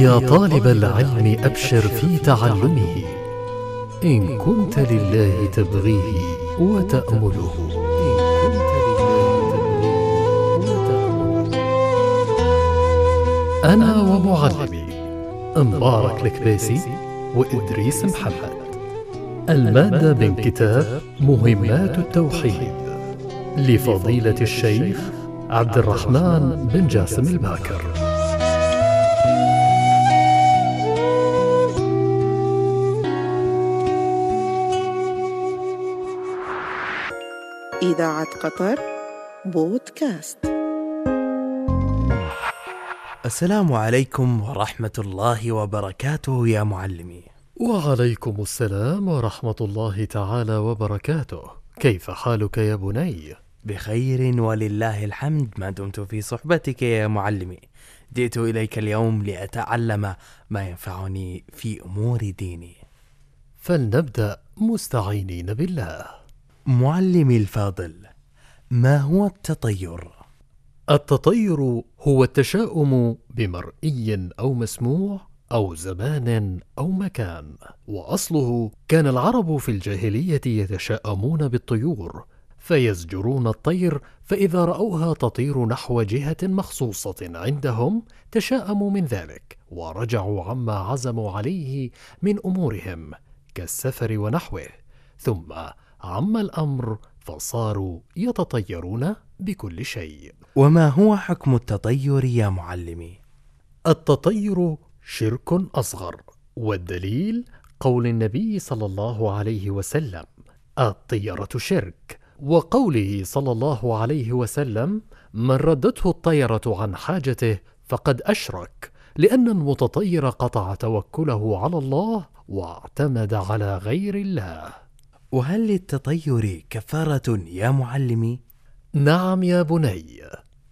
يا طالب العلم أبشر في تعلمه. إن كنت لله تبغيه وتأمله. أنا ومعلمي. مبارك الكباسي وإدريس محمد. المادة من كتاب مهمات التوحيد. لفضيلة الشيخ عبد الرحمن بن جاسم الباكر. إذاعة قطر بودكاست. السلام عليكم ورحمة الله وبركاته يا معلمي. وعليكم السلام ورحمة الله تعالى وبركاته. كيف حالك يا بني؟ بخير ولله الحمد. ما دمت في صحبتك يا معلمي. جئت إليك اليوم لأتعلم ما ينفعني في أمور ديني. فلنبدأ مستعينين بالله. معلمي الفاضل ما هو التطير؟ التطير هو التشاؤم بمرئي أو مسموع أو زمان أو مكان وأصله كان العرب في الجاهلية يتشاءمون بالطيور فيزجرون الطير فإذا رأوها تطير نحو جهة مخصوصة عندهم تشاءموا من ذلك ورجعوا عما عزموا عليه من أمورهم كالسفر ونحوه ثم عم الأمر فصاروا يتطيرون بكل شيء. وما هو حكم التطير يا معلمي؟ التطير شرك أصغر والدليل قول النبي صلى الله عليه وسلم الطيرة شرك. وقوله صلى الله عليه وسلم من ردته الطيرة عن حاجته فقد أشرك لأن المتطير قطع توكله على الله واعتمد على غير الله. وهل للتطير كفارة يا معلمي؟ نعم يا بني.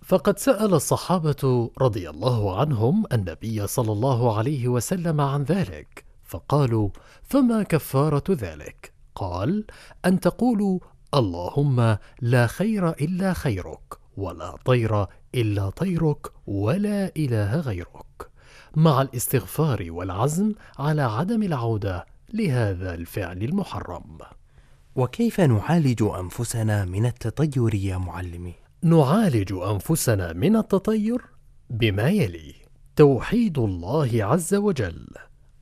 فقد سأل الصحابة رضي الله عنهم النبي صلى الله عليه وسلم عن ذلك فقالوا فما كفارة ذلك؟ قال أن تقولوا اللهم لا خير إلا خيرك ولا طير إلا طيرك ولا إله غيرك. مع الاستغفار والعزم على عدم العودة لهذا الفعل المحرم. وكيف نعالج أنفسنا من التطير يا معلمي؟ نعالج أنفسنا من التطير بما يلي توحيد الله عز وجل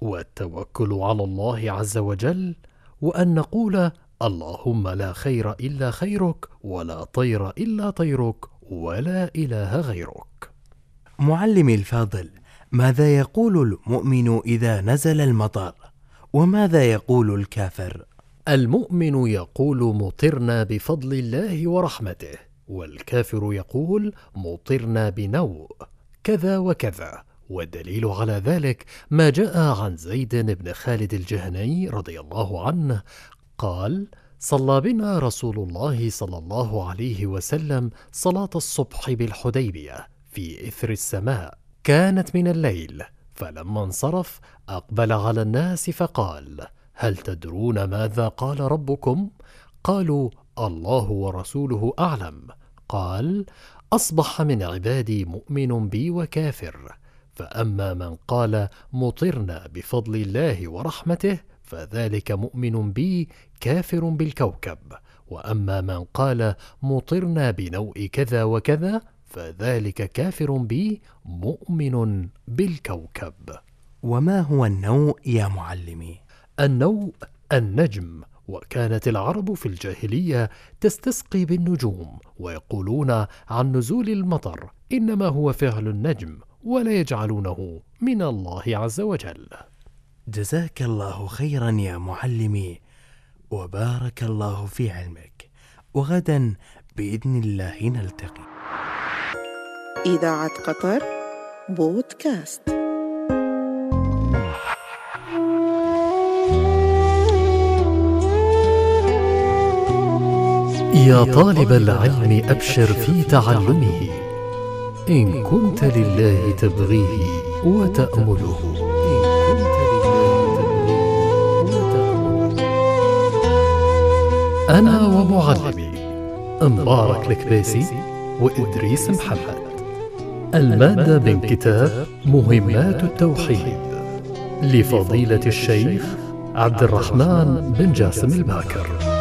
والتوكل على الله عز وجل وأن نقول اللهم لا خير إلا خيرك ولا طير إلا طيرك ولا إله غيرك معلمي الفاضل ماذا يقول المؤمن إذا نزل المطر؟ وماذا يقول الكافر؟ المؤمن يقول مطرنا بفضل الله ورحمته والكافر يقول مطرنا بنوء كذا وكذا. والدليل على ذلك ما جاء عن زيد بن خالد الجهني رضي الله عنه قال صلى بنا رسول الله صلى الله عليه وسلم صلاة الصبح بالحديبية في إثر السماء كانت من الليل فلما انصرف أقبل على الناس فقال هل تدرون ماذا قال ربكم؟ قالوا الله ورسوله أعلم. قال أصبح من عبادي مؤمن بي وكافر. فأما من قال مطرنا بفضل الله ورحمته فذلك مؤمن بي كافر بالكوكب. وأما من قال مطرنا بنوء كذا وكذا فذلك كافر بي مؤمن بالكوكب. وما هو النوء يا معلمي؟ النوء النجم وكانت العرب في الجاهلية تستسقي بالنجوم ويقولون عن نزول المطر إنما هو فعل النجم ولا يجعلونه من الله عز وجل. جزاك الله خيرا يا معلمي وبارك الله في علمك. وغدا بإذن الله نلتقي. إذاعة قطر بودكاست. يا طالب العلم أبشر في تعلمه. إن كنت لله تبغيه وتأمله. أنا ومعلمي. مبارك الكباسي وإدريس محمد. المادة من كتاب مهمات التوحيد. لفضيلة الشيخ عبد الرحمن بن جاسم الباكر.